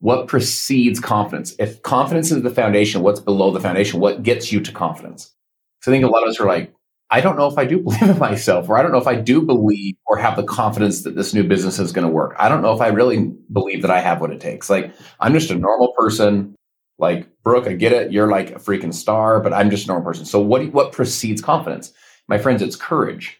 what precedes confidence? If confidence is the foundation, what's below the foundation? What gets you to confidence? So I think a lot of us are like, I don't know if I do believe in myself, or I don't know if I do believe or have the confidence that this new business is going to work. I don't know if I really believe that I have what it takes. Like, I'm just a normal person. Like, Brooke, I get it. You're like a freaking star, but I'm just a normal person. So, what, what precedes confidence? My friends, it's courage.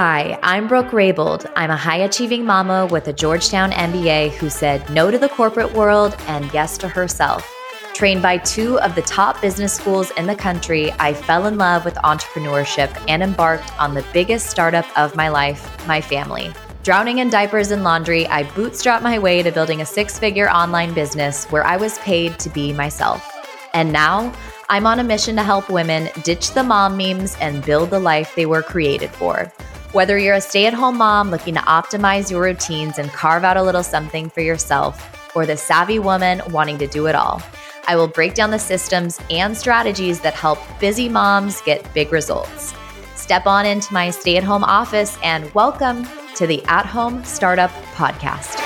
Hi, I'm Brooke Raybould. I'm a high achieving mama with a Georgetown MBA who said no to the corporate world and yes to herself. Trained by two of the top business schools in the country, I fell in love with entrepreneurship and embarked on the biggest startup of my life, my family. Drowning in diapers and laundry, I bootstrapped my way to building a six figure online business where I was paid to be myself. And now, I'm on a mission to help women ditch the mom memes and build the life they were created for. Whether you're a stay at home mom looking to optimize your routines and carve out a little something for yourself, or the savvy woman wanting to do it all. I will break down the systems and strategies that help busy moms get big results. Step on into my stay at home office and welcome to the At Home Startup Podcast.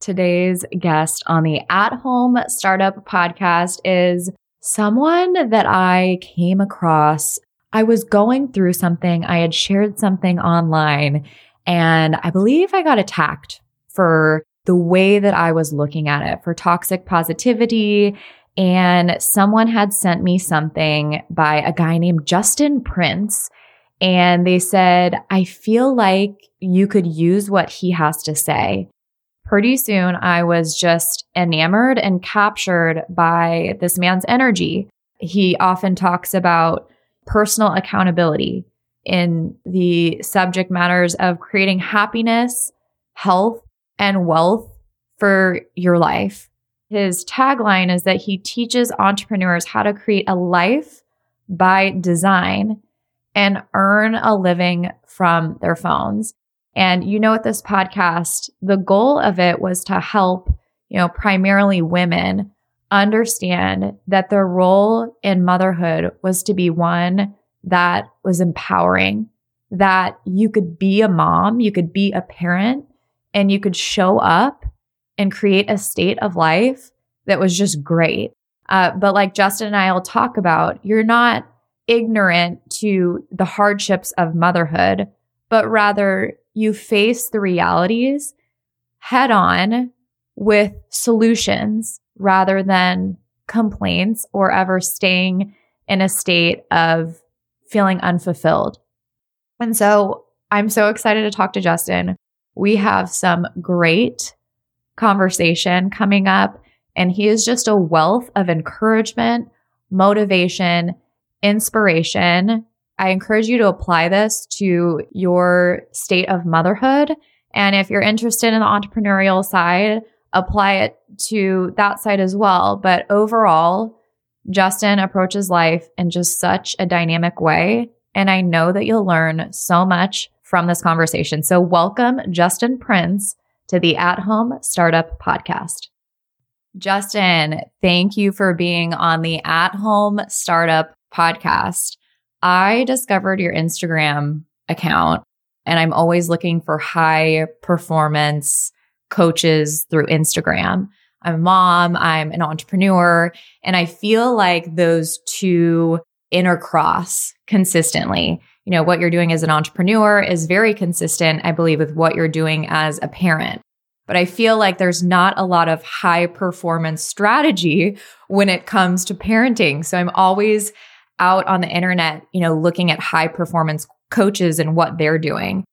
Today's guest on the At Home Startup Podcast is someone that I came across. I was going through something, I had shared something online, and I believe I got attacked for the way that I was looking at it for toxic positivity. And someone had sent me something by a guy named Justin Prince. And they said, I feel like you could use what he has to say. Pretty soon, I was just enamored and captured by this man's energy. He often talks about personal accountability in the subject matters of creating happiness, health, and wealth for your life. His tagline is that he teaches entrepreneurs how to create a life by design and earn a living from their phones. And you know, with this podcast, the goal of it was to help, you know, primarily women understand that their role in motherhood was to be one that was empowering, that you could be a mom, you could be a parent, and you could show up and create a state of life that was just great. Uh, but like Justin and I will talk about, you're not ignorant to the hardships of motherhood, but rather you face the realities head on with solutions rather than complaints or ever staying in a state of feeling unfulfilled. And so I'm so excited to talk to Justin. We have some great conversation coming up, and he is just a wealth of encouragement, motivation, inspiration. I encourage you to apply this to your state of motherhood. And if you're interested in the entrepreneurial side, apply it to that side as well. But overall, Justin approaches life in just such a dynamic way. And I know that you'll learn so much from this conversation. So, welcome, Justin Prince, to the At Home Startup Podcast. Justin, thank you for being on the At Home Startup Podcast. I discovered your Instagram account, and I'm always looking for high performance coaches through Instagram. I'm a mom, I'm an entrepreneur, and I feel like those two intercross consistently you know, what you're doing as an entrepreneur is very consistent, I believe, with what you're doing as a parent. But I feel like there's not a lot of high performance strategy when it comes to parenting. So I'm always out on the internet, you know, looking at high performance coaches and what they're doing.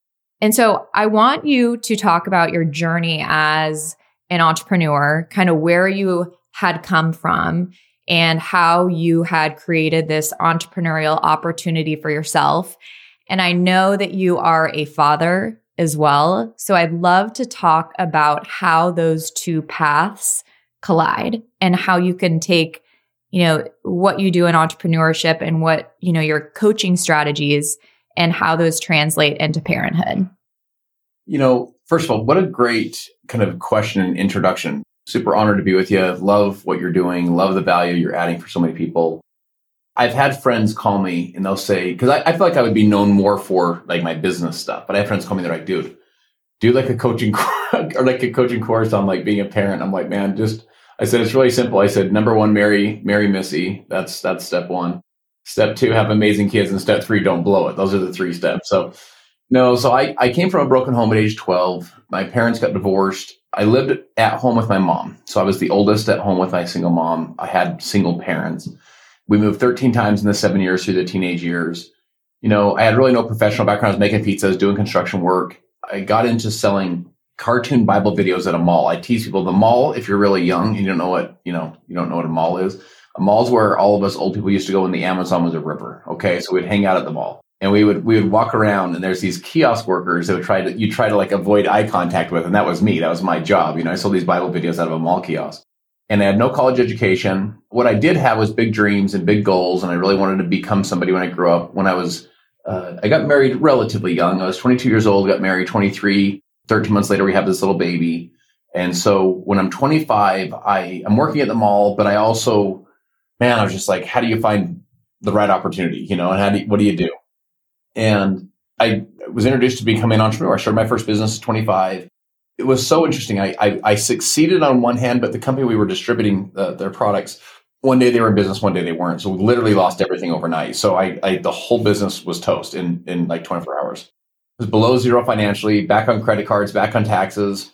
And so I want you to talk about your journey as an entrepreneur, kind of where you had come from and how you had created this entrepreneurial opportunity for yourself. And I know that you are a father as well. So I'd love to talk about how those two paths collide and how you can take, you know, what you do in entrepreneurship and what, you know, your coaching strategies and how those translate into parenthood. You know, first of all, what a great kind of question and introduction super honored to be with you. Love what you're doing. Love the value you're adding for so many people. I've had friends call me and they'll say, because I, I, feel like I would be known more for like my business stuff, but I have friends call me, they're like, dude, do like a coaching or like a coaching course on like being a parent. I'm like, man, just I said it's really simple. I said number one, marry marry Missy. That's that's step one. Step two, have amazing kids, and step three, don't blow it. Those are the three steps. So no, so I I came from a broken home at age 12. My parents got divorced. I lived at home with my mom. So I was the oldest at home with my single mom. I had single parents. We moved 13 times in the seven years through the teenage years. You know, I had really no professional background. I was making pizzas, doing construction work. I got into selling cartoon Bible videos at a mall. I tease people the mall, if you're really young and you don't know what, you know, you don't know what a mall is. Mall's where all of us old people used to go when the Amazon was a river. Okay. So we'd hang out at the mall and we would, we would walk around and there's these kiosk workers that would try to, you try to like avoid eye contact with. And that was me. That was my job. You know, I sold these Bible videos out of a mall kiosk and I had no college education. What I did have was big dreams and big goals. And I really wanted to become somebody when I grew up. When I was, uh, I got married relatively young. I was 22 years old, got married 23 13 months later, we have this little baby. And so when I'm 25, I, I'm working at the mall, but I also, man, I was just like, how do you find the right opportunity? You know, and how do you, what do you do? And I was introduced to becoming an entrepreneur. I started my first business at 25. It was so interesting. I, I, I succeeded on one hand, but the company we were distributing uh, their products, one day they were in business, one day they weren't. So we literally lost everything overnight. So I, I the whole business was toast in, in like 24 hours was below zero financially, back on credit cards, back on taxes.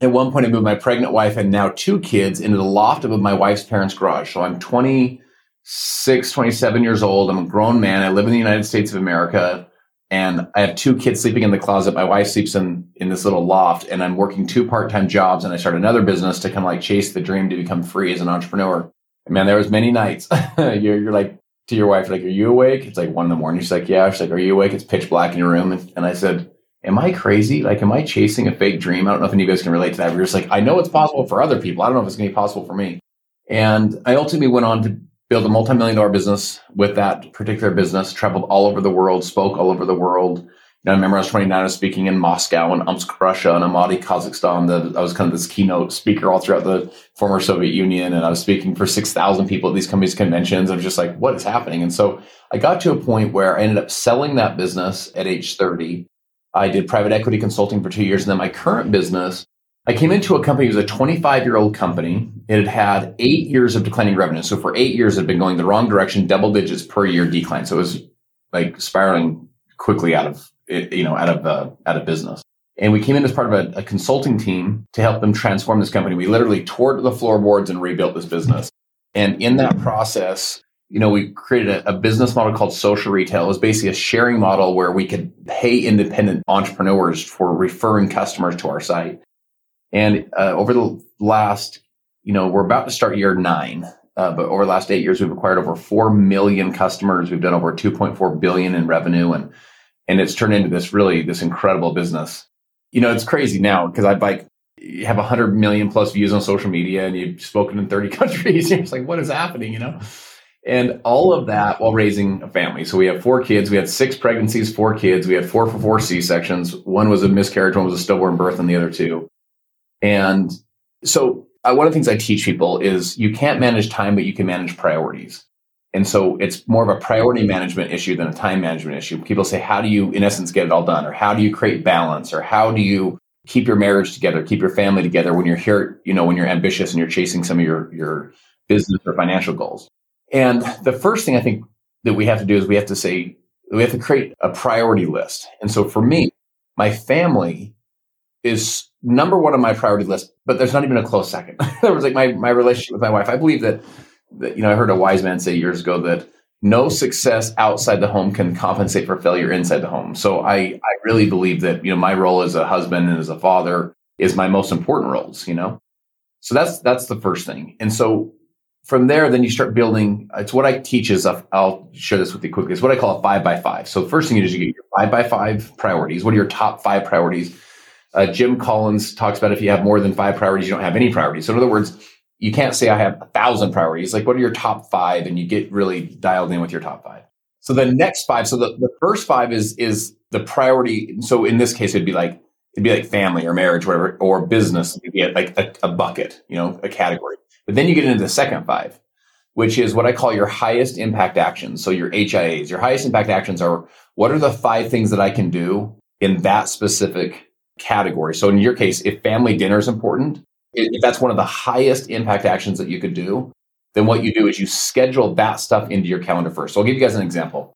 At one point, I moved my pregnant wife and now two kids into the loft of my wife's parents' garage. So I'm 26, 27 years old. I'm a grown man. I live in the United States of America and I have two kids sleeping in the closet. My wife sleeps in, in this little loft and I'm working two part-time jobs and I start another business to kind of like chase the dream to become free as an entrepreneur. And man, there was many nights you're, you're like, to your wife, like, are you awake? It's like one in the morning. She's like, yeah. She's like, are you awake? It's pitch black in your room. And, and I said, am I crazy? Like, am I chasing a fake dream? I don't know if any of you guys can relate to that. You're just like, I know it's possible for other people. I don't know if it's going to be possible for me. And I ultimately went on to build a multi-million dollar business with that particular business, traveled all over the world, spoke all over the world, know, I remember I was 29, I was speaking in Moscow and Omsk, Russia and Almaty, Kazakhstan. The, I was kind of this keynote speaker all throughout the former Soviet Union. And I was speaking for 6,000 people at these companies' conventions. I was just like, what is happening? And so I got to a point where I ended up selling that business at age 30. I did private equity consulting for two years. And then my current business, I came into a company, it was a 25 year old company. It had had eight years of declining revenue. So for eight years, it had been going the wrong direction, double digits per year decline. So it was like spiraling quickly out of you know, out of uh, out of business. And we came in as part of a, a, consulting team to help them transform this company. We literally tore the floorboards and rebuilt this business. And in that process, you know, we created a, a business model called social retail. It was basically a sharing model where we could pay independent entrepreneurs for referring customers to our site. And uh, over the last, you know, we're about to start year nine, uh, but over the last eight years, we've acquired over 4 million customers. We've done over 2.4 billion in revenue and and it's turned into this really this incredible business. You know, it's crazy now because I've like you have 100 million plus views on social media and you've spoken in 30 countries. It's like, what is happening, you know? And all of that while raising a family. So we have four kids. We had six pregnancies, four kids. We had four for four C sections. One was a miscarriage, one was a stillborn birth, and the other two. And so uh, one of the things I teach people is you can't manage time, but you can manage priorities. And so it's more of a priority management issue than a time management issue. People say, how do you, in essence, get it all done? Or how do you create balance? Or how do you keep your marriage together, keep your family together when you're here, you know, when you're ambitious and you're chasing some of your, your business or financial goals? And the first thing I think that we have to do is we have to say, we have to create a priority list. And so for me, my family is number one on my priority list, but there's not even a close second. there was like my, my relationship with my wife. I believe that that, you know, I heard a wise man say years ago that no success outside the home can compensate for failure inside the home. So I, I really believe that, you know, my role as a husband and as a father is my most important roles, you know? So that's, that's the first thing. And so from there, then you start building. It's what I teach is I'll share this with you quickly. It's what I call a five by five. So first thing is you get your five by five priorities. What are your top five priorities? Uh, Jim Collins talks about if you have more than five priorities, you don't have any priorities. So in other words, you can't say I have a thousand priorities. Like, what are your top five? And you get really dialed in with your top five. So the next five, so the, the first five is is the priority. So in this case, it'd be like it'd be like family or marriage, whatever, or business. It'd be like a, a bucket, you know, a category. But then you get into the second five, which is what I call your highest impact actions. So your HIAs, your highest impact actions are what are the five things that I can do in that specific category. So in your case, if family dinner is important, if that's one of the highest impact actions that you could do, then what you do is you schedule that stuff into your calendar first. So I'll give you guys an example.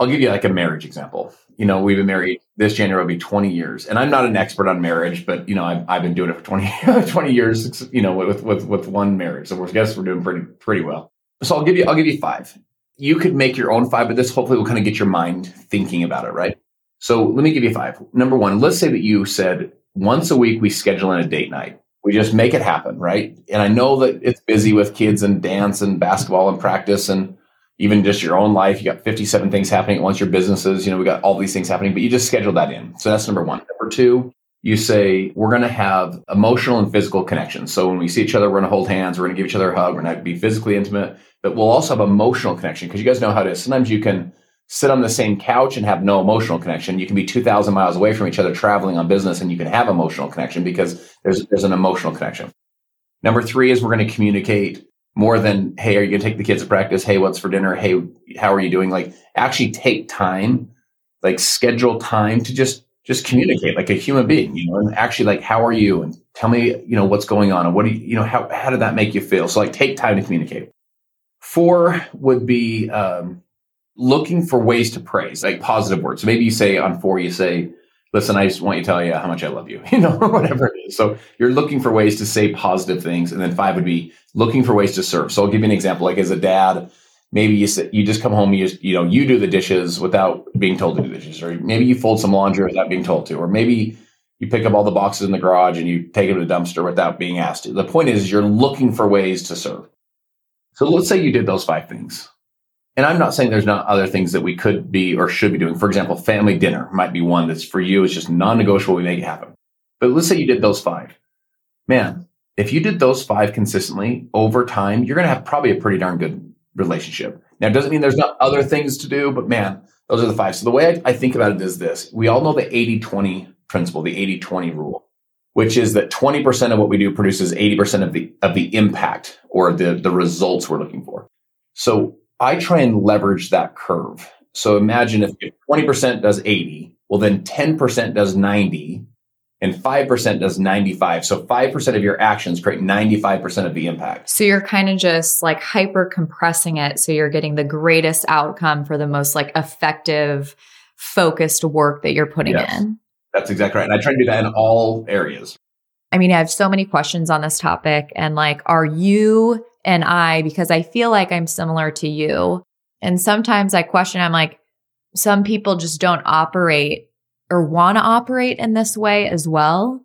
I'll give you like a marriage example. You know, we've been married this January will be 20 years. And I'm not an expert on marriage, but you know, I've, I've been doing it for 20, 20 years, you know, with, with, with one marriage. So I guess we're doing pretty, pretty well. So I'll give you, I'll give you five. You could make your own five, but this hopefully will kind of get your mind thinking about it, right? So let me give you five. Number one, let's say that you said once a week we schedule in a date night. We just make it happen, right? And I know that it's busy with kids and dance and basketball and practice and even just your own life. You got 57 things happening at once, your businesses, you know, we got all these things happening, but you just schedule that in. So that's number one. Number two, you say, we're going to have emotional and physical connections. So when we see each other, we're going to hold hands, we're going to give each other a hug, we're going to be physically intimate, but we'll also have emotional connection because you guys know how is. Sometimes you can sit on the same couch and have no emotional connection. You can be 2000 miles away from each other traveling on business and you can have emotional connection because there's, there's an emotional connection. Number three is we're going to communicate more than, Hey, are you going to take the kids to practice? Hey, what's for dinner? Hey, how are you doing? Like actually take time, like schedule time to just, just communicate like a human being, you know, and actually like, how are you? And tell me, you know, what's going on and what do you, you know, how, how did that make you feel? So like take time to communicate. Four would be, um, looking for ways to praise, like positive words. So maybe you say on four, you say, listen, I just want you to tell you how much I love you, you know, or whatever it is. So you're looking for ways to say positive things. And then five would be looking for ways to serve. So I'll give you an example. Like as a dad, maybe you sit, you just come home, you just, you know, you do the dishes without being told to do the dishes, or maybe you fold some laundry without being told to, or maybe you pick up all the boxes in the garage and you take them to the dumpster without being asked to. The point is you're looking for ways to serve. So let's say you did those five things. And I'm not saying there's not other things that we could be or should be doing. For example, family dinner might be one that's for you. It's just non-negotiable. We make it happen. But let's say you did those five. Man, if you did those five consistently over time, you're going to have probably a pretty darn good relationship. Now, it doesn't mean there's not other things to do, but man, those are the five. So the way I, I think about it is this. We all know the 80-20 principle, the 80-20 rule, which is that 20% of what we do produces 80% of the, of the impact or the, the results we're looking for. So I try and leverage that curve. So imagine if 20% does 80, well, then 10% does 90 and 5% does 95. So 5% of your actions create 95% of the impact. So you're kind of just like hyper compressing it. So you're getting the greatest outcome for the most like effective, focused work that you're putting yes, in. That's exactly right. And I try to do that in all areas. I mean, I have so many questions on this topic. And like, are you and I because I feel like I'm similar to you. And sometimes I question, I'm like, some people just don't operate or want to operate in this way as well.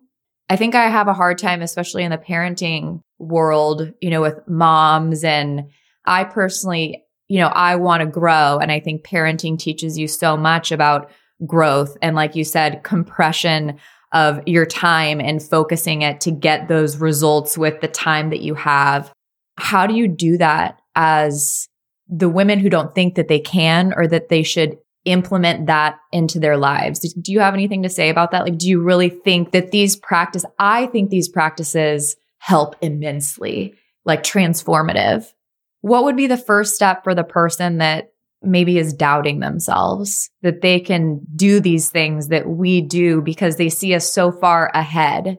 I think I have a hard time, especially in the parenting world, you know, with moms. And I personally, you know, I want to grow. And I think parenting teaches you so much about growth. And like you said, compression of your time and focusing it to get those results with the time that you have how do you do that as the women who don't think that they can or that they should implement that into their lives. Do you have anything to say about that? Like, do you really think that these practice, I think these practices help immensely, like transformative. What would be the first step for the person that maybe is doubting themselves that they can do these things that we do because they see us so far ahead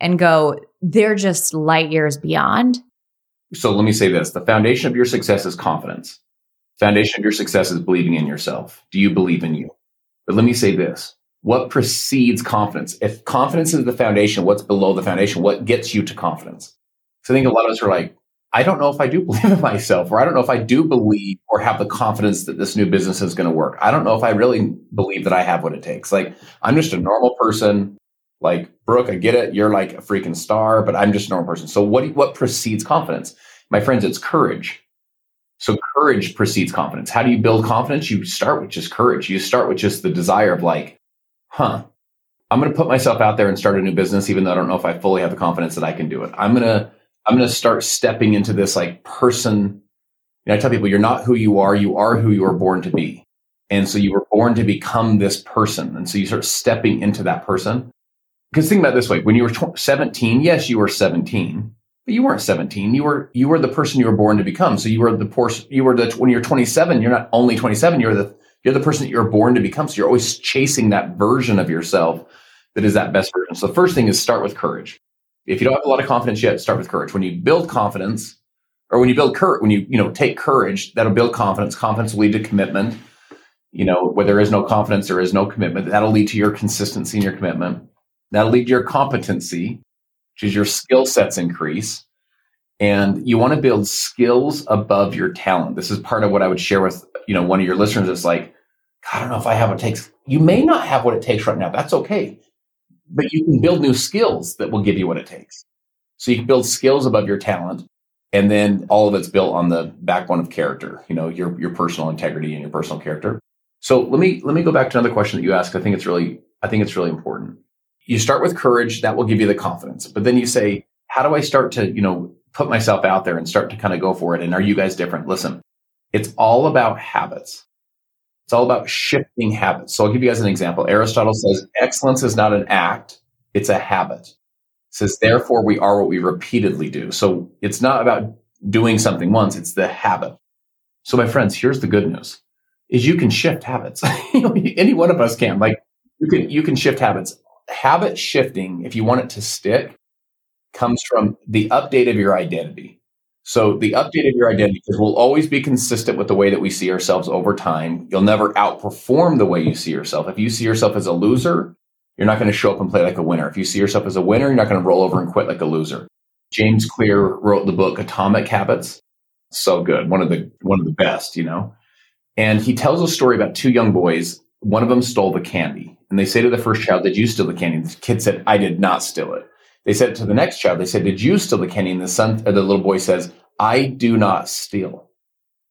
and go, they're just light years beyond? So let me say this the foundation of your success is confidence. Foundation of your success is believing in yourself. Do you believe in you? But let me say this what precedes confidence? If confidence is the foundation, what's below the foundation? What gets you to confidence? So I think a lot of us are like, I don't know if I do believe in myself, or I don't know if I do believe or have the confidence that this new business is going to work. I don't know if I really believe that I have what it takes. Like, I'm just a normal person. Like Brooke, I get it. You're like a freaking star, but I'm just a normal person. So what, what precedes confidence? My friends, it's courage. So courage precedes confidence. How do you build confidence? You start with just courage. You start with just the desire of like, huh, I'm going to put myself out there and start a new business, even though I don't know if I fully have the confidence that I can do it. I'm going to, I'm going to start stepping into this like person. You know, I tell people, you're not who you are. You are who you were born to be. And so you were born to become this person. And so you start stepping into that person. Because think about this way when you were 17, yes, you were 17, but you weren't 17. You were you were the person you were born to become. So you were the person you were the when you're 27, you're not only 27, you're the you're the person that you're born to become. So you're always chasing that version of yourself that is that best version. So the first thing is start with courage. If you don't have a lot of confidence yet, start with courage. When you build confidence, or when you build courage, when you you know take courage, that'll build confidence. Confidence will lead to commitment. You know, where there is no confidence, there is no commitment. That'll lead to your consistency and your commitment. That'll lead to your competency, which is your skill sets increase. And you want to build skills above your talent. This is part of what I would share with, you know, one of your listeners. It's like, I don't know if I have what it takes. You may not have what it takes right now. That's okay. But you can build new skills that will give you what it takes. So you can build skills above your talent. And then all of it's built on the backbone of character, you know, your, your personal integrity and your personal character. So let me, let me go back to another question that you asked. I think it's really, I think it's really important. You start with courage. That will give you the confidence. But then you say, how do I start to, you know, put myself out there and start to kind of go for it? And are you guys different? Listen, it's all about habits. It's all about shifting habits. So I'll give you guys an example. Aristotle says excellence is not an act, it's a habit. It says, therefore, we are what we repeatedly do. So it's not about doing something once, it's the habit. So, my friends, here's the good news is you can shift habits. Any one of us can. Like you can you can shift habits. Habit shifting, if you want it to stick, comes from the update of your identity. So the update of your identity will always be consistent with the way that we see ourselves over time. You'll never outperform the way you see yourself. If you see yourself as a loser, you're not going to show up and play like a winner. If you see yourself as a winner, you're not going to roll over and quit like a loser. James Clear wrote the book Atomic Habits. So good. One of the one of the best, you know. And he tells a story about two young boys. One of them stole the candy. And they say to the first child, Did you steal the candy? The kid said, I did not steal it. They said to the next child, they said, Did you steal the candy? And the son, the little boy says, I do not steal.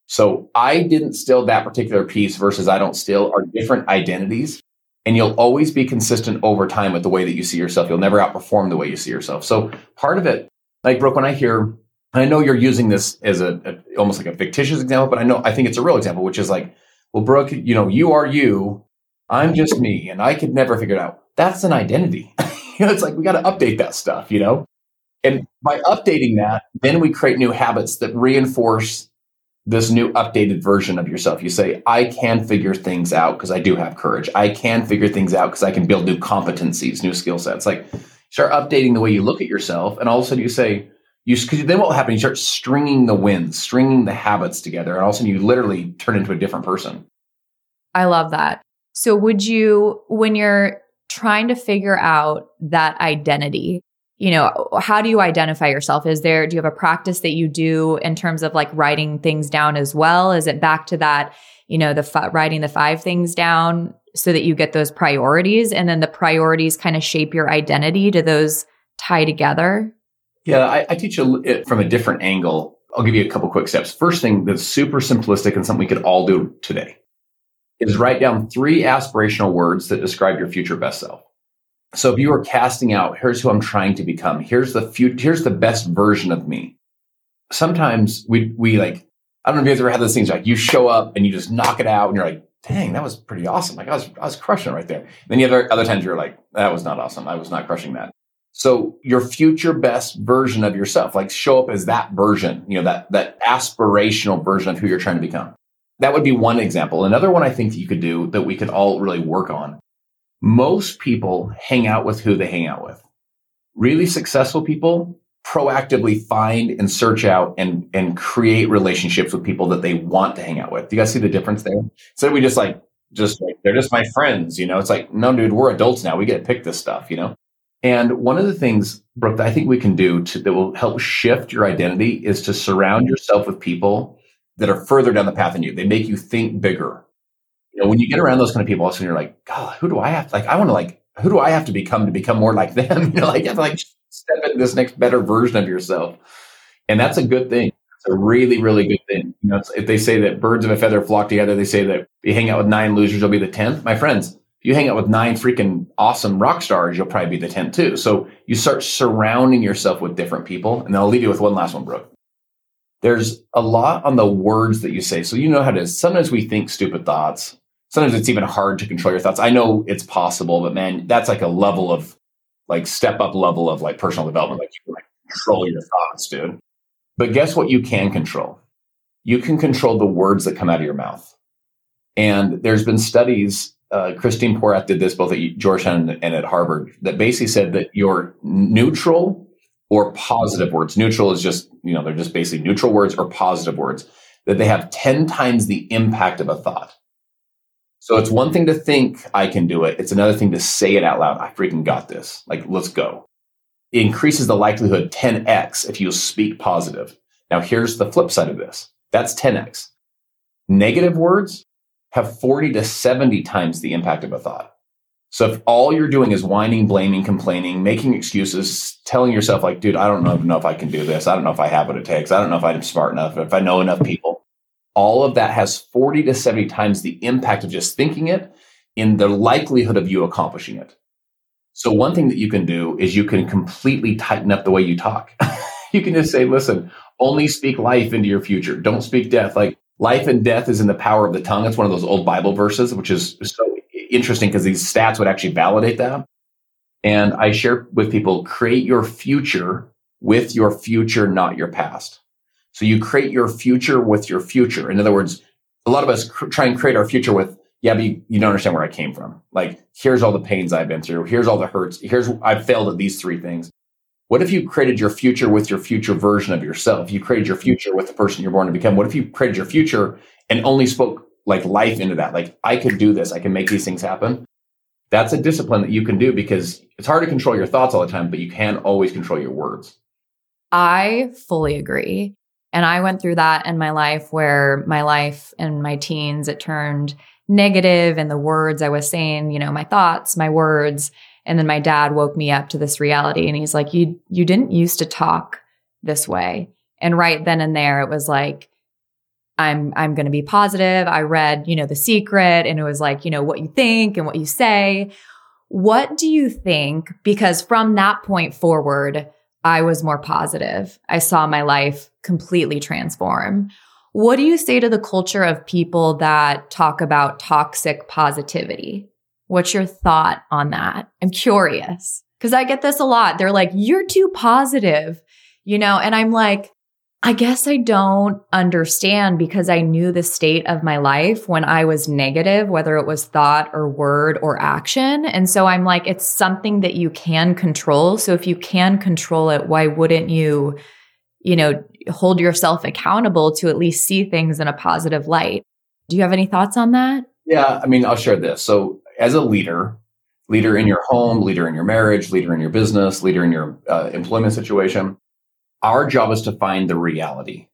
So I didn't steal that particular piece versus I don't steal are different identities. And you'll always be consistent over time with the way that you see yourself. You'll never outperform the way you see yourself. So part of it, like Brooke, when I hear, I know you're using this as a, a almost like a fictitious example, but I know I think it's a real example, which is like, well, Brooke, you know, you are you, I'm just me, and I could never figure it out. That's an identity. you know, it's like we got to update that stuff, you know? And by updating that, then we create new habits that reinforce this new updated version of yourself. You say, I can figure things out because I do have courage. I can figure things out because I can build new competencies, new skill sets. Like start updating the way you look at yourself. And all of a sudden you say, you, cause then what will happen? You start stringing the wins, stringing the habits together. And all of a sudden you literally turn into a different person. I love that. So would you, when you're trying to figure out that identity, you know, how do you identify yourself? Is there, do you have a practice that you do in terms of like writing things down as well? Is it back to that, you know, the f- writing the five things down so that you get those priorities and then the priorities kind of shape your identity? Do those tie together? Yeah, I, I teach it from a different angle. I'll give you a couple quick steps. First thing that's super simplistic and something we could all do today is write down three aspirational words that describe your future best self. So if you are casting out, here's who I'm trying to become. Here's the future. Here's the best version of me. Sometimes we, we like, I don't know if you guys ever had those things like you show up and you just knock it out and you're like, dang, that was pretty awesome. Like I was, I was crushing it right there. And then the other, other times you're like, that was not awesome. I was not crushing that. So your future best version of yourself, like show up as that version, you know, that, that aspirational version of who you're trying to become. That would be one example. Another one I think that you could do that we could all really work on most people hang out with who they hang out with. Really successful people proactively find and search out and, and create relationships with people that they want to hang out with. Do you guys see the difference there? So we just like, just like, they're just my friends, you know, it's like, no, dude, we're adults now. We get to pick this stuff, you know? And one of the things, Brooke, that I think we can do to, that will help shift your identity is to surround yourself with people that are further down the path than you. They make you think bigger you know, when you get around those kind of people, all of a sudden you're like, God, who do I have? To, like, I want to like, who do I have to become to become more like them? you know, like you have to like step into this next better version of yourself. And that's a good thing. It's a really, really good thing. You know, if they say that birds of a feather flock together, they say that you hang out with nine losers, you'll be the 10th. My friends, if you hang out with nine freaking awesome rock stars, you'll probably be the 10th too. So you start surrounding yourself with different people. And I'll leave you with one last one, Brooke. There's a lot on the words that you say. So you know how is. Sometimes we think stupid thoughts sometimes it's even hard to control your thoughts. I know it's possible, but man, that's like a level of like step up level of like personal development. Like you can like control your thoughts, dude. But guess what you can control? You can control the words that come out of your mouth. And there's been studies uh, Christine Porath did this both at Georgetown and at Harvard that basically said that your neutral or positive words, neutral is just, you know, they're just basically neutral words or positive words, that they have 10 times the impact of a thought. So it's one thing to think I can do it. It's another thing to say it out loud. I freaking got this. Like, let's go. It increases the likelihood 10x if you speak positive. Now, here's the flip side of this. That's 10x. Negative words have 40 to 70 times the impact of a thought. So if all you're doing is whining, blaming, complaining, making excuses, telling yourself like, dude, I don't know, if I can do this. I don't know if I have what it takes. I don't know if I'm smart enough, if I know enough people. All of that has 40 to 70 times the impact of just thinking it in the likelihood of you accomplishing it. So one thing that you can do is you can completely tighten up the way you talk. you can just say, listen, only speak life into your future. Don't speak death. Like life and death is in the power of the tongue. It's one of those old Bible verses, which is so interesting because these stats would actually validate that. And I share with people create your future with your future, not your past. So you create your future with your future. In other words, a lot of us cr- try and create our future with, yeah, but you, you don't understand where I came from. Like, here's all the pains I've been through. Here's all the hurts. Here's, I've failed at these three things. What if you created your future with your future version of yourself? You created your future with the person you're born to become. What if you created your future and only spoke like life into that? Like, I could do this. I can make these things happen. That's a discipline that you can do because it's hard to control your thoughts all the time, but you can always control your words. I fully agree. And I went through that in my life where my life in my teens, it turned negative and the words I was saying, you know, my thoughts, my words, and then my dad woke me up to this reality and he's like, you, you didn't used to talk this way. And right then and there, it was like, I'm, I'm going to be positive. I read, you know, the secret and it was like, you know, what you think and what you say. What do you think? Because from that point forward, I was more positive. I saw my life completely transform. What do you say to the culture of people that talk about toxic positivity? What's your thought on that? I'm curious because I get this a lot. They're like, you're too positive, you know, and I'm like, I guess I don't understand because I knew the state of my life when I was negative, whether it was thought or word or action. And so I'm like, it's something that you can control. So if you can control it, why wouldn't you, you know, hold yourself accountable to at least see things in a positive light? Do you have any thoughts on that? Yeah. I mean, I'll share this. So as a leader, leader in your home, leader in your marriage, leader in your business, leader in your uh, employment situation, our job is to find the reality.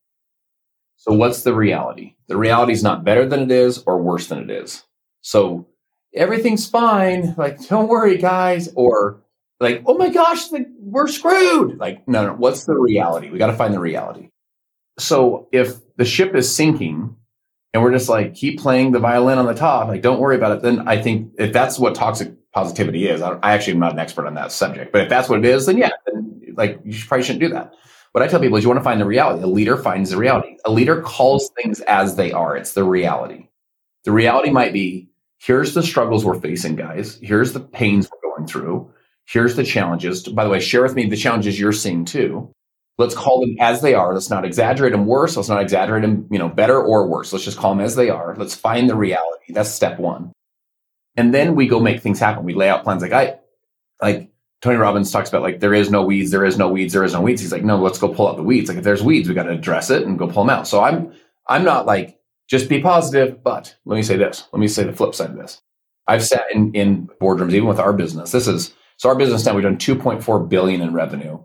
So what's the reality? The reality is not better than it is or worse than it is. So everything's fine. Like, don't worry, guys. Or like, oh my gosh, like, we're screwed. Like, no, no, what's the reality? We got to find the reality. So if the ship is sinking and we're just like keep playing the violin on the top like don't worry about it then i think if that's what toxic positivity is i, I actually am not an expert on that subject but if that's what it is then yeah then, like you should, probably shouldn't do that what i tell people is you want to find the reality a leader finds the reality a leader calls things as they are it's the reality the reality might be here's the struggles we're facing guys here's the pains we're going through here's the challenges by the way share with me the challenges you're seeing too Let's call them as they are. Let's not exaggerate them worse. Let's not exaggerate them, you know, better or worse. Let's just call them as they are. Let's find the reality. That's step one. And then we go make things happen. We lay out plans like I, like Tony Robbins talks about like there is no weeds, there is no weeds, there is no weeds. He's like, no, let's go pull out the weeds. Like if there's weeds, we got to address it and go pull them out. So I'm, I'm not like just be positive, but let me say this. Let me say the flip side of this. I've sat in, in boardrooms, even with our business. This is, so our business now, we've done 2.4 billion in revenue.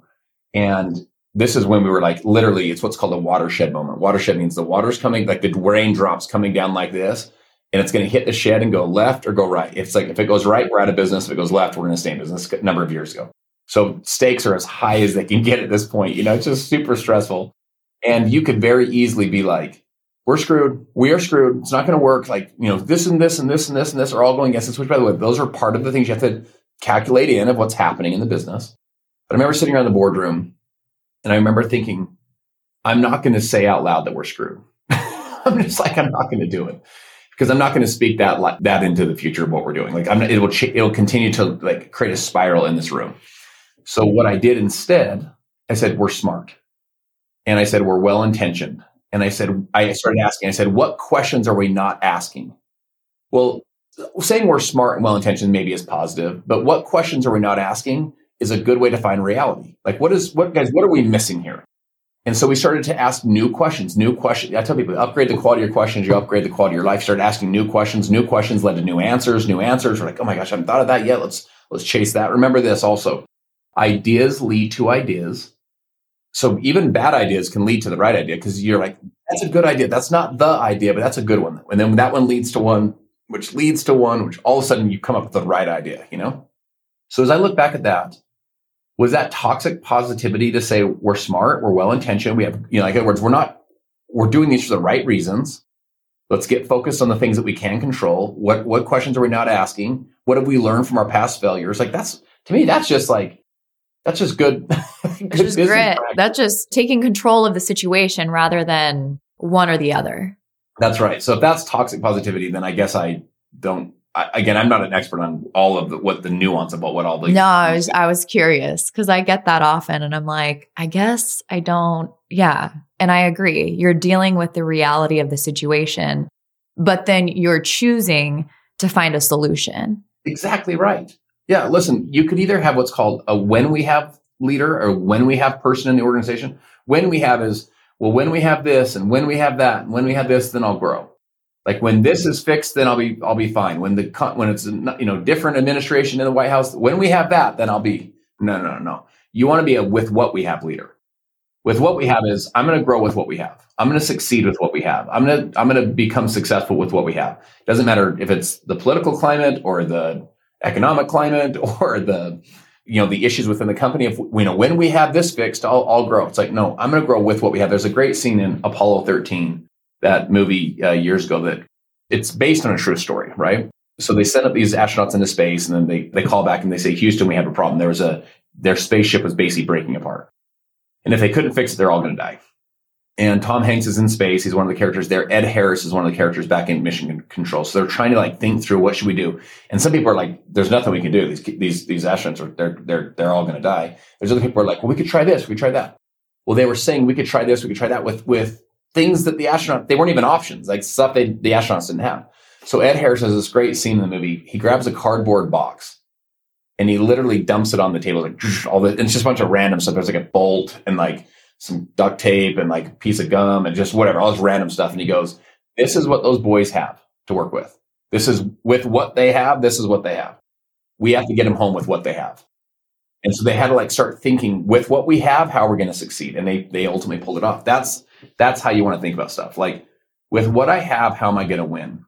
And this is when we were like literally it's what's called a watershed moment watershed means the water's coming like the raindrops coming down like this and it's going to hit the shed and go left or go right. It's like if it goes right we're out of business. If it goes left we're going to stay in business a number of years ago. So stakes are as high as they can get at this point you know it's just super stressful. And you could very easily be like we're screwed. We are screwed. It's not going to work. Like you know this and this and this and this and this are all going against us which by the way those are part of the things you have to calculate in of what's happening in the business. But i remember sitting around the boardroom and I remember thinking, I'm not going to say out loud that we're screwed. I'm just like, I'm not going to do it because I'm not going to speak that that into the future of what we're doing. Like I'm, not, it will, ch- it'll continue to like create a spiral in this room. So what I did instead, I said, we're smart. And I said, we're well intentioned. And I said, I started asking, I said, what questions are we not asking? Well, saying we're smart and well intentioned maybe is positive, but what questions are we not asking is a good way to find reality. Like, what is, what guys, what are we missing here? And so we started to ask new questions, new questions. I tell people, upgrade the quality of your questions, you upgrade the quality of your life. Start asking new questions. New questions led to new answers. New answers. We're like, oh my gosh, I haven't thought of that yet. Let's let's chase that. Remember this also. Ideas lead to ideas. So even bad ideas can lead to the right idea because you're like, that's a good idea. That's not the idea, but that's a good one. And then that one leads to one, which leads to one, which all of a sudden you come up with the right idea, you know? So as I look back at that, was that toxic positivity to say we're smart, we're well intentioned, we have, you know, like in other words, we're not, we're doing these for the right reasons. Let's get focused on the things that we can control. What what questions are we not asking? What have we learned from our past failures? Like that's to me, that's just like that's just good. good just grit. Practice. That's just taking control of the situation rather than one or the other. That's right. So if that's toxic positivity, then I guess I don't I, again, I'm not an expert on all of the, what the nuance about what all the. No, I was, I was curious because I get that often and I'm like, I guess I don't. Yeah. And I agree. You're dealing with the reality of the situation, but then you're choosing to find a solution. Exactly right. Yeah. Listen, you could either have what's called a when we have leader or when we have person in the organization. When we have is, well, when we have this and when we have that and when we have this, then I'll grow. Like when this is fixed, then I'll be I'll be fine. When the when it's you know different administration in the White House, when we have that, then I'll be no no no. You want to be a with what we have leader. With what we have is I'm going to grow with what we have. I'm going to succeed with what we have. I'm going to I'm going to become successful with what we have. Doesn't matter if it's the political climate or the economic climate or the you know the issues within the company. If you know when we have this fixed, I'll, I'll grow. It's like no, I'm going to grow with what we have. There's a great scene in Apollo 13 that movie uh, years ago that it's based on a true story, right? So they send up these astronauts into space and then they, they call back and they say, Houston, we have a problem. There was a, their spaceship was basically breaking apart. And if they couldn't fix it, they're all going to die. And Tom Hanks is in space. He's one of the characters there. Ed Harris is one of the characters back in mission control. So they're trying to like think through what should we do. And some people are like, there's nothing we can do. These, these, these astronauts are, they're, they're, they're all going to die. There's other people are like, well, we could try this. We could try that. Well, they were saying we could try this. We could try that with, with things that the astronaut they weren't even options, like stuff they the astronauts didn't have. So Ed Harris has this great scene in the movie. He grabs a cardboard box and he literally dumps it on the table, like all the it's just a bunch of random stuff. There's like a bolt and like some duct tape and like a piece of gum and just whatever, all this random stuff. And he goes, This is what those boys have to work with. This is with what they have, this is what they have. We have to get them home with what they have. And so they had to like start thinking with what we have, how we're going to succeed? And they they ultimately pulled it off. That's that's how you want to think about stuff. Like with what I have, how am I going to win?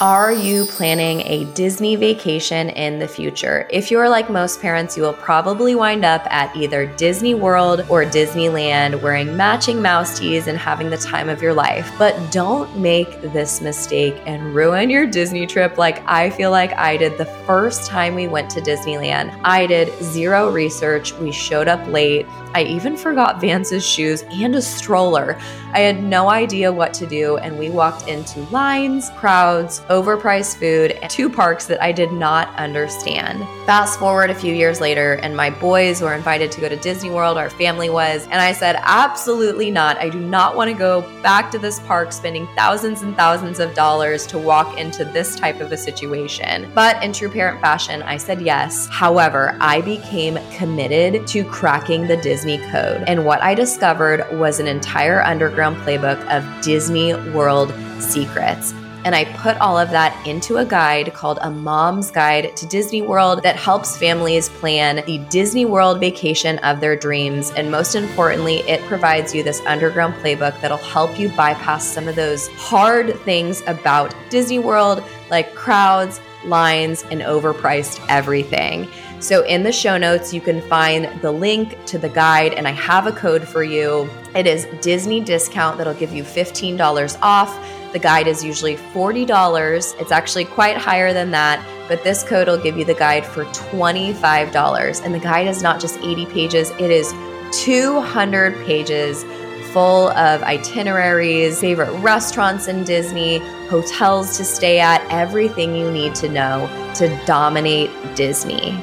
Are you planning a Disney vacation in the future? If you're like most parents, you will probably wind up at either Disney World or Disneyland wearing matching mouse tees and having the time of your life. But don't make this mistake and ruin your Disney trip like I feel like I did the first time we went to Disneyland. I did zero research, we showed up late. I even forgot Vance's shoes and a stroller. I had no idea what to do, and we walked into lines, crowds, overpriced food, and two parks that I did not understand. Fast forward a few years later, and my boys were invited to go to Disney World, our family was, and I said, absolutely not. I do not want to go back to this park spending thousands and thousands of dollars to walk into this type of a situation. But in true parent fashion, I said yes. However, I became committed to cracking the Disney Disney Code. And what I discovered was an entire underground playbook of Disney World secrets. And I put all of that into a guide called A Mom's Guide to Disney World that helps families plan the Disney World vacation of their dreams. And most importantly, it provides you this underground playbook that'll help you bypass some of those hard things about Disney World, like crowds, lines, and overpriced everything. So, in the show notes, you can find the link to the guide, and I have a code for you. It is Disney discount that'll give you $15 off. The guide is usually $40. It's actually quite higher than that, but this code will give you the guide for $25. And the guide is not just 80 pages, it is 200 pages full of itineraries, favorite restaurants in Disney, hotels to stay at, everything you need to know to dominate Disney.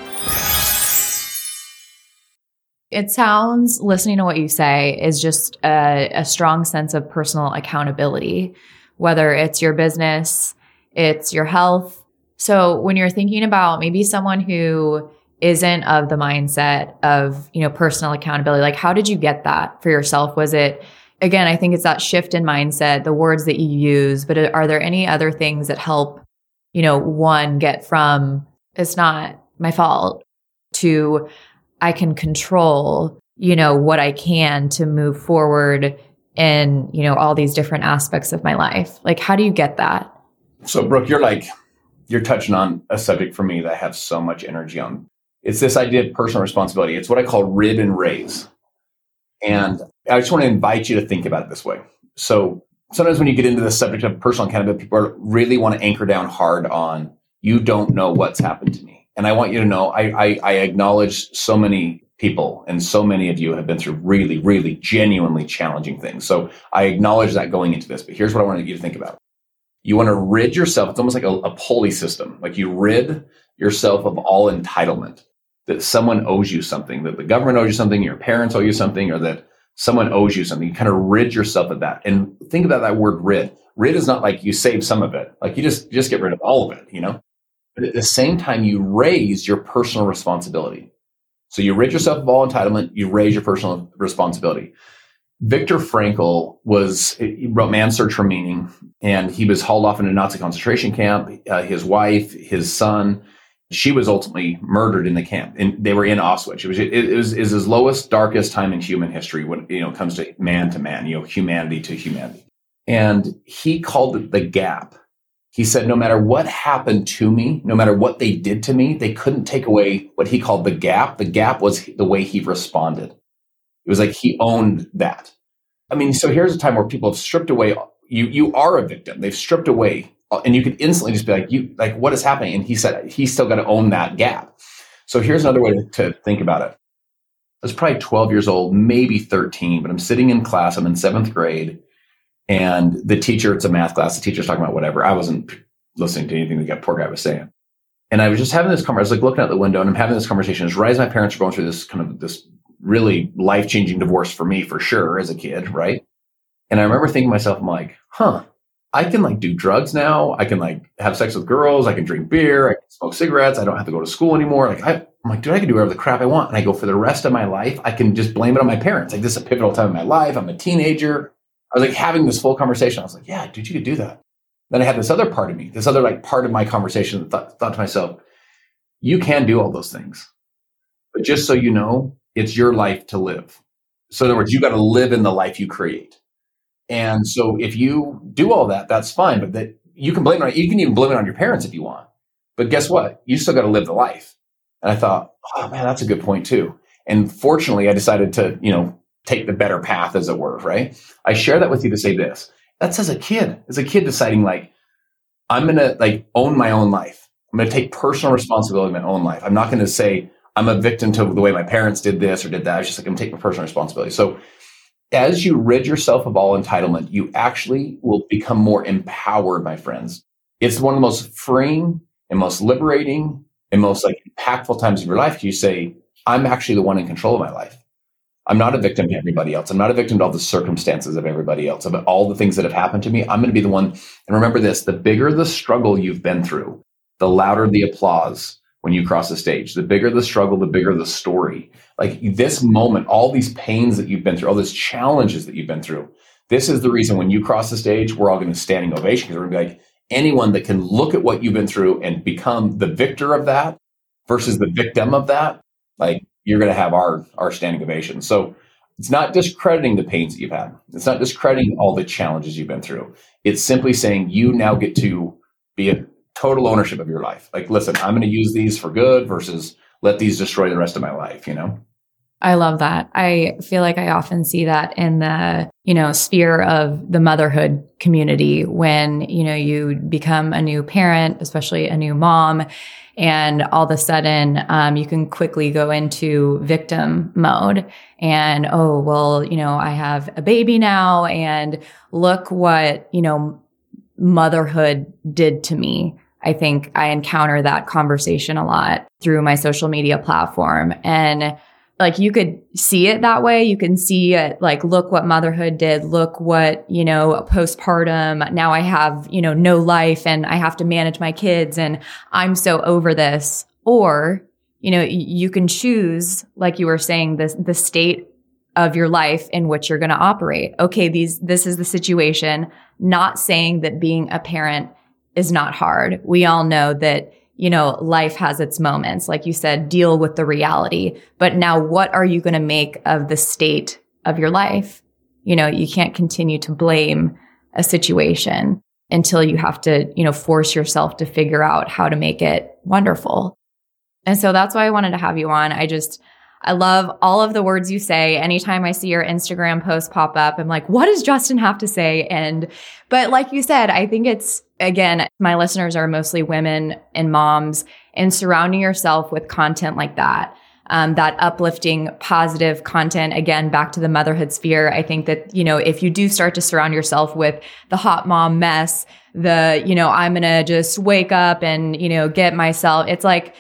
It sounds, listening to what you say, is just a, a strong sense of personal accountability, whether it's your business, it's your health. So when you're thinking about maybe someone who isn't of the mindset of, you know, personal accountability, like how did you get that for yourself? Was it again, I think it's that shift in mindset, the words that you use, but are there any other things that help, you know, one get from it's not my fault to I can control, you know, what I can to move forward in, you know, all these different aspects of my life. Like how do you get that? So Brooke, you're like you're touching on a subject for me that I have so much energy on. It's this idea of personal responsibility. It's what I call rid and raise. And I just want to invite you to think about it this way. So sometimes when you get into the subject of personal accountability, people really want to anchor down hard on you don't know what's happened to me. And I want you to know I, I, I acknowledge so many people and so many of you have been through really, really genuinely challenging things. So I acknowledge that going into this, but here's what I wanted you to think about. You want to rid yourself. It's almost like a, a pulley system. Like you rid yourself of all entitlement that someone owes you something, that the government owes you something, your parents owe you something, or that someone owes you something. You kind of rid yourself of that. And think about that word rid. Rid is not like you save some of it. Like you just, you just get rid of all of it, you know? But at the same time, you raise your personal responsibility. So you rid yourself of all entitlement, you raise your personal responsibility. Viktor Frankl was, wrote Man's Search for Meaning, and he was hauled off in a Nazi concentration camp. Uh, his wife, his son, she was ultimately murdered in the camp and they were in Auschwitz. It was, it, it was, is his lowest, darkest time in human history when, you know, it comes to man to man, you know, humanity to humanity. And he called it the gap. He said, no matter what happened to me, no matter what they did to me, they couldn't take away what he called the gap. The gap was the way he responded. It was like he owned that. I mean, so here's a time where people have stripped away you you are a victim. They've stripped away and you could instantly just be like, you like what is happening? And he said he's still got to own that gap. So here's another way to think about it. I was probably 12 years old, maybe 13, but I'm sitting in class. I'm in seventh grade, and the teacher, it's a math class. The teacher's talking about whatever. I wasn't listening to anything the poor guy was saying. And I was just having this conversation. I was like looking out the window and I'm having this conversation. Right as my parents are going through this kind of this really life changing divorce for me, for sure, as a kid, right? And I remember thinking to myself, I'm like, huh, I can like do drugs now. I can like have sex with girls. I can drink beer. I can smoke cigarettes. I don't have to go to school anymore. Like I, am like, dude, I can do whatever the crap I want. And I go for the rest of my life. I can just blame it on my parents. Like this is a pivotal time in my life. I'm a teenager. I was like having this full conversation. I was like, yeah, dude, you could do that. Then I had this other part of me, this other like part of my conversation that thought, thought to myself, you can do all those things. But just so you know, it's your life to live. So in other words, you got to live in the life you create. And so if you do all that, that's fine. But that you can blame it on, you can even blame it on your parents if you want. But guess what? You still got to live the life. And I thought, oh man, that's a good point too. And fortunately, I decided to, you know, take the better path, as it were, right? I share that with you to say this. That's as a kid, as a kid deciding like, I'm to like own my own life. I'm to take personal responsibility in my own life. I'm not to say I'm a victim to the way my parents did this or did that. I was just like, I'm taking personal responsibility. So as you rid yourself of all entitlement, you actually will become more empowered, my friends. It's one of the most freeing and most liberating and most like impactful times of your life. You say, I'm actually the one in control of my life. I'm not a victim to everybody else. I'm not a victim to all the circumstances of everybody else, of all the things that have happened to me. I'm going to be the one. And remember this, the bigger the struggle you've been through, the louder the applause when you cross the stage. The bigger the struggle, the bigger the story. Like this moment, all these pains that you've been through, all these challenges that you've been through. This is the reason when you cross the stage, we're all going to standing ovation because we're going to be like, anyone that can look at what you've been through and become the victor of that versus the victim of that, like you're going to have our, our standing ovation. So it's not discrediting the pains that you've had. It's not discrediting all the challenges you've been through. It's simply saying you now get to be a total ownership of your life. Like, listen, I'm going to use these for good versus let these destroy the rest of my life, you know? I love that. I feel like I often see that in the, you know, sphere of the motherhood community when, you know, you become a new parent, especially a new mom, and all of a sudden, um, you can quickly go into victim mode and, oh, well, you know, I have a baby now and look what, you know, motherhood did to me. I think I encounter that conversation a lot through my social media platform. And like you could see it that way. You can see it like, look what motherhood did. Look what, you know, postpartum. Now I have, you know, no life and I have to manage my kids and I'm so over this. Or, you know, you can choose, like you were saying, the, the state of your life in which you're going to operate. Okay. These, this is the situation. Not saying that being a parent is not hard. We all know that you know, life has its moments. Like you said, deal with the reality. But now what are you going to make of the state of your life? You know, you can't continue to blame a situation until you have to, you know, force yourself to figure out how to make it wonderful. And so that's why I wanted to have you on. I just, I love all of the words you say. Anytime I see your Instagram post pop up, I'm like, what does Justin have to say? And, but like you said, I think it's, again, my listeners are mostly women and moms and surrounding yourself with content like that. Um, that uplifting, positive content. Again, back to the motherhood sphere. I think that, you know, if you do start to surround yourself with the hot mom mess, the, you know, I'm going to just wake up and, you know, get myself, it's like,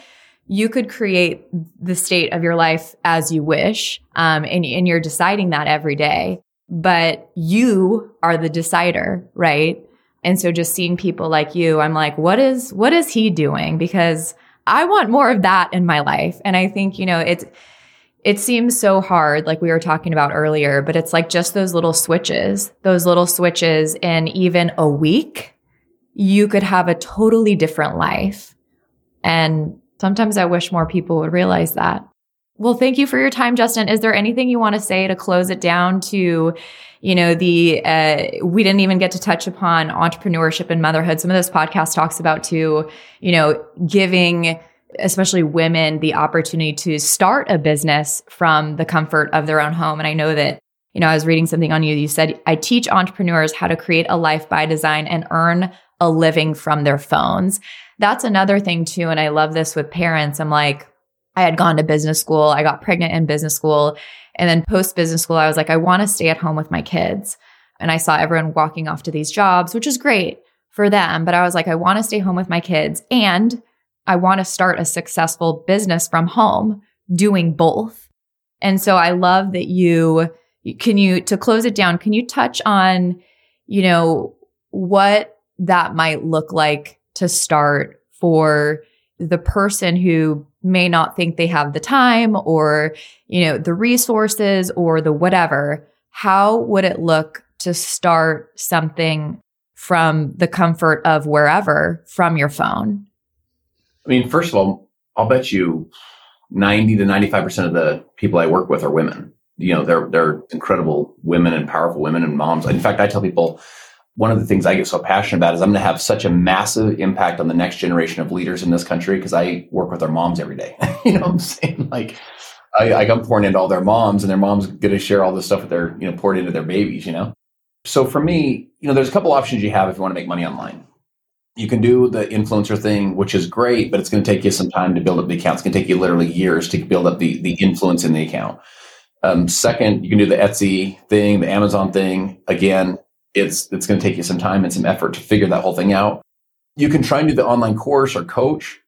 you could create the state of your life as you wish. Um, and, and you're deciding that every day, but you are the decider, right? And so just seeing people like you, I'm like, what is, what is he doing? Because I want more of that in my life. And I think, you know, it's, it seems so hard, like we were talking about earlier, but it's like just those little switches, those little switches in even a week, you could have a totally different life. And Sometimes I wish more people would realize that. Well, thank you for your time, Justin. Is there anything you want to say to close it down to, you know, the, uh, we didn't even get to touch upon entrepreneurship and motherhood. Some of this podcast talks about too, you know, giving, especially women the opportunity to start a business from the comfort of their own home. And I know that, you know, I was reading something on you. You said, I teach entrepreneurs how to create a life by design and earn a living from their phones that's another thing too. And I love this with parents. I'm like, I had gone to business school. I got pregnant in business school. And then post business school, I was like, I want to stay at home with my kids. And I saw everyone walking off to these jobs, which is great for them. But I was like, I want to stay home with my kids and I want to start a successful business from home doing both. And so I love that you can you to close it down, can you touch on, you know, what that might look like to start for the person who may not think they have the time or, you know, the resources or the whatever, how would it look to start something from the comfort of wherever from your phone? I mean, first of all, I'll bet you 90 to 95% of the people I work with are women. You know, they're, they're incredible women and powerful women and moms. In fact, I tell people one of the things I get so passionate about is I'm going to have such a massive impact on the next generation of leaders in this country because I work with their moms every day. you know what I'm saying? Like, I, like I'm pouring into all their moms, and their moms going to share all this stuff with their, you know, poured into their babies. You know, so for me, you know, there's a couple options you have if you want to make money online. You can do the influencer thing, which is great, but it's going to take you some time to build up the account. It's going to take you literally years to build up the the influence in the account. Um, second, you can do the Etsy thing, the Amazon thing. Again, it's it's going to take you some time and some effort to figure that whole thing out. You can try and do the online course or coach,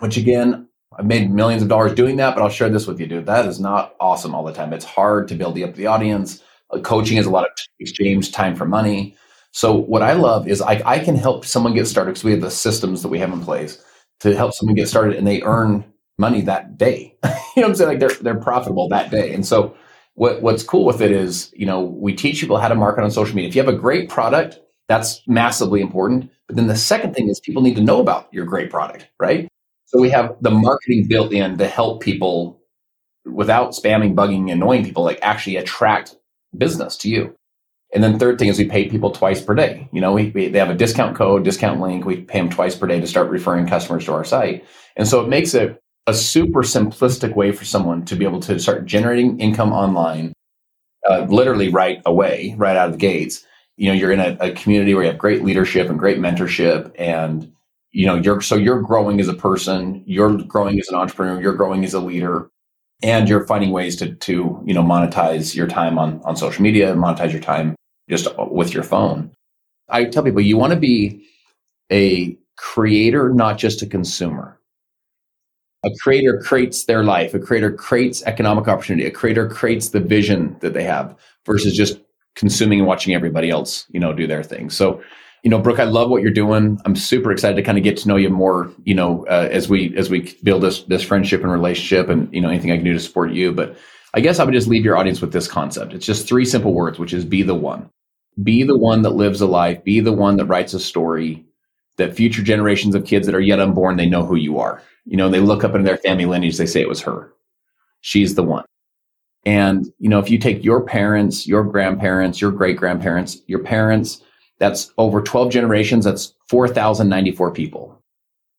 which again, I've made millions of dollars doing that, but I'll share this with you, dude. That is not awesome all the time. It's hard to build up the audience. Uh, coaching is a lot of exchange time for money. So what I love is I, I can help someone get started because we have the systems that we have in place to help someone get started and they earn money that day. you know what I'm saying? Like they're they're profitable that day. And so what, what's cool with it is, you know, we teach people how to market on social media. If you have a great product, that's massively important. But then the second thing is people need to know about your great product, right? So we have the marketing built in to help people without spamming, bugging, annoying people, like actually attract business to you. And then third thing is we pay people twice per day. You know, we, we, they have a discount code, discount link. We pay them twice per day to start referring customers to our site. And so it makes it a super simplistic way for someone to be able to start generating income online, uh, literally right away, right out of the gates. You know, you're in a, a, community where you have great leadership and great mentorship, and you know, you're so you're growing as a person, you're growing as an entrepreneur, you're growing as a leader, and you're finding ways to to you know monetize your time on on social media, monetize your time just with your phone. I tell people you want to be a creator, not just a consumer A creator creates their life. A creator creates economic opportunity. A creator creates the vision that they have versus just consuming and watching everybody else, you know, do their thing. So, you know, Brooke, I love what you're doing. I'm super excited to kind of get to know you more, you know, uh, as we as we build this this friendship and relationship, and you know, anything I can do to support you. But I guess I would just leave your audience with this concept. It's just three simple words, which is be the one. Be the one that lives a life. Be the one that writes a story that future generations of kids that are yet unborn, they know who you are. You know, they look up in their family lineage, they say it was her. She's the one. And, you know, if you take your parents, your grandparents, your great grandparents, your parents, that's over 12 generations, that's 4,094 people.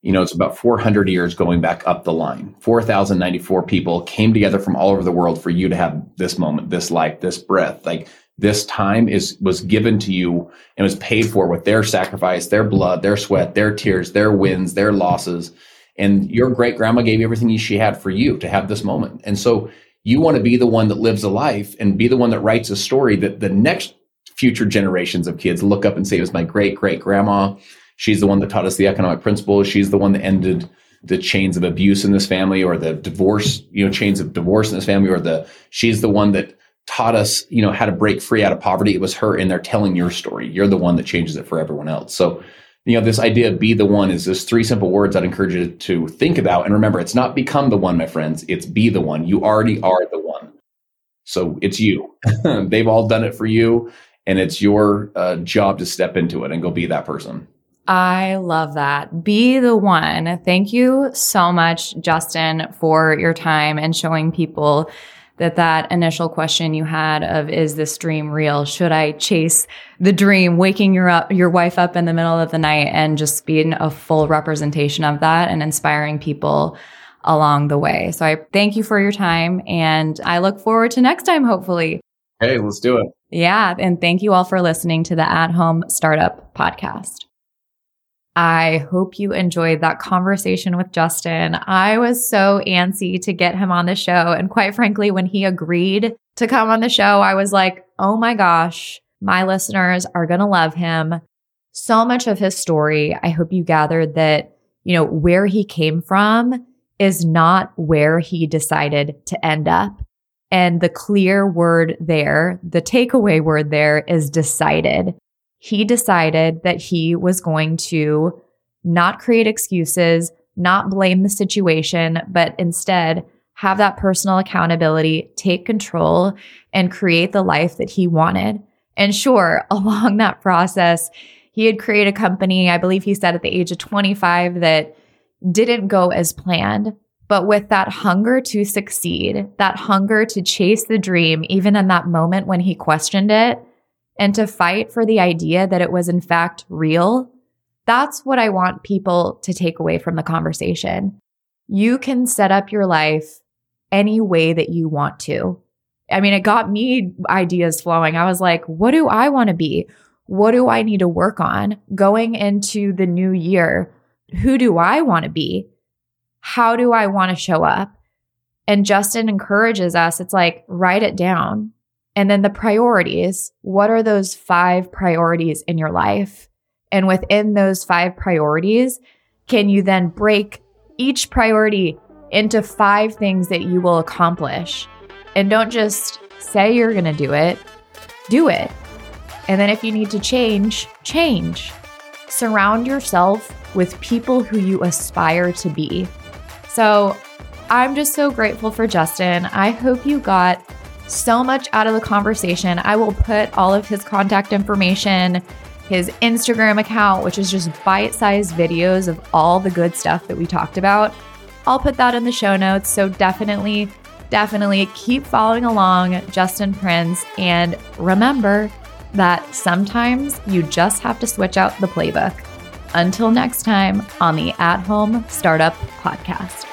You know, it's about 400 years going back up the line. 4,094 people came together from all over the world for you to have this moment, this life, this breath. Like this time is was given to you and was paid for with their sacrifice, their blood, their sweat, their tears, their wins, their losses. And your great grandma gave everything she had for you to have this moment. And so you want to be the one that lives a life and be the one that writes a story that the next future generations of kids look up and say, it was my great great grandma. She's the one that taught us the economic principles. She's the one that ended the chains of abuse in this family or the divorce, you know, chains of divorce in this family or the, she's the one that taught us, you know, how to break free out of poverty. It was her in there telling your story. You're the one that changes it for everyone else. So, you know, this idea of be the one is this three simple words I'd encourage you to think about. And remember, it's not become the one, my friends. It's be the one. You already are the one. So it's you. They've all done it for you. And it's your uh, job to step into it and go be that person. I love that. Be the one. Thank you so much, Justin, for your time and showing people that that initial question you had of is this dream real? Should i chase the dream waking your up your wife up in the middle of the night and just being a full representation of that and inspiring people along the way? So i thank you for your time and i look forward to next time hopefully. Hey let's do it. Yeah and thank you all for listening to the at home startup podcast I hope you enjoyed that conversation with Justin. I was so antsy to get him on the show. And quite frankly, when he agreed to come on the show, I was like, oh my gosh, my listeners are going to love him. So much of his story, I hope you gathered that, you know, where he came from is not where he decided to end up. And the clear word there, the takeaway word there is decided he decided that he was going to not create excuses, not blame the situation, but instead have that personal accountability, take control, and create the life that he wanted. And sure, along that process, he had created a company, I believe he said at the age of 25, that didn't go as planned. But with that hunger to succeed, that hunger to chase the dream, even in that moment when he questioned it, and to fight for the idea that it was in fact real, that's what I want people to take away from the conversation. You can set up your life any way that you want to. I mean, it got me ideas flowing. I was like, what do I want to be? What do I need to work on going into the new year? Who do I want to be? How do I want to show up? And Justin encourages us. It's like, write it down. And then the priorities. What are those five priorities in your life? And within those five priorities, can you then break each priority into five things that you will accomplish? And don't just say you're going to do it, do it. And then if you need to change, change. Surround yourself with people who you aspire to be. So I'm just so grateful for Justin. I hope you got so much out of the conversation. I will put all of his contact information, his Instagram account, which is just bite sized videos of all the good stuff that we talked about. I'll put that in the show notes. So definitely, definitely keep following along, Justin Prince. And remember that sometimes you just have to switch out the playbook. Until next time on the At Home Startup Podcast.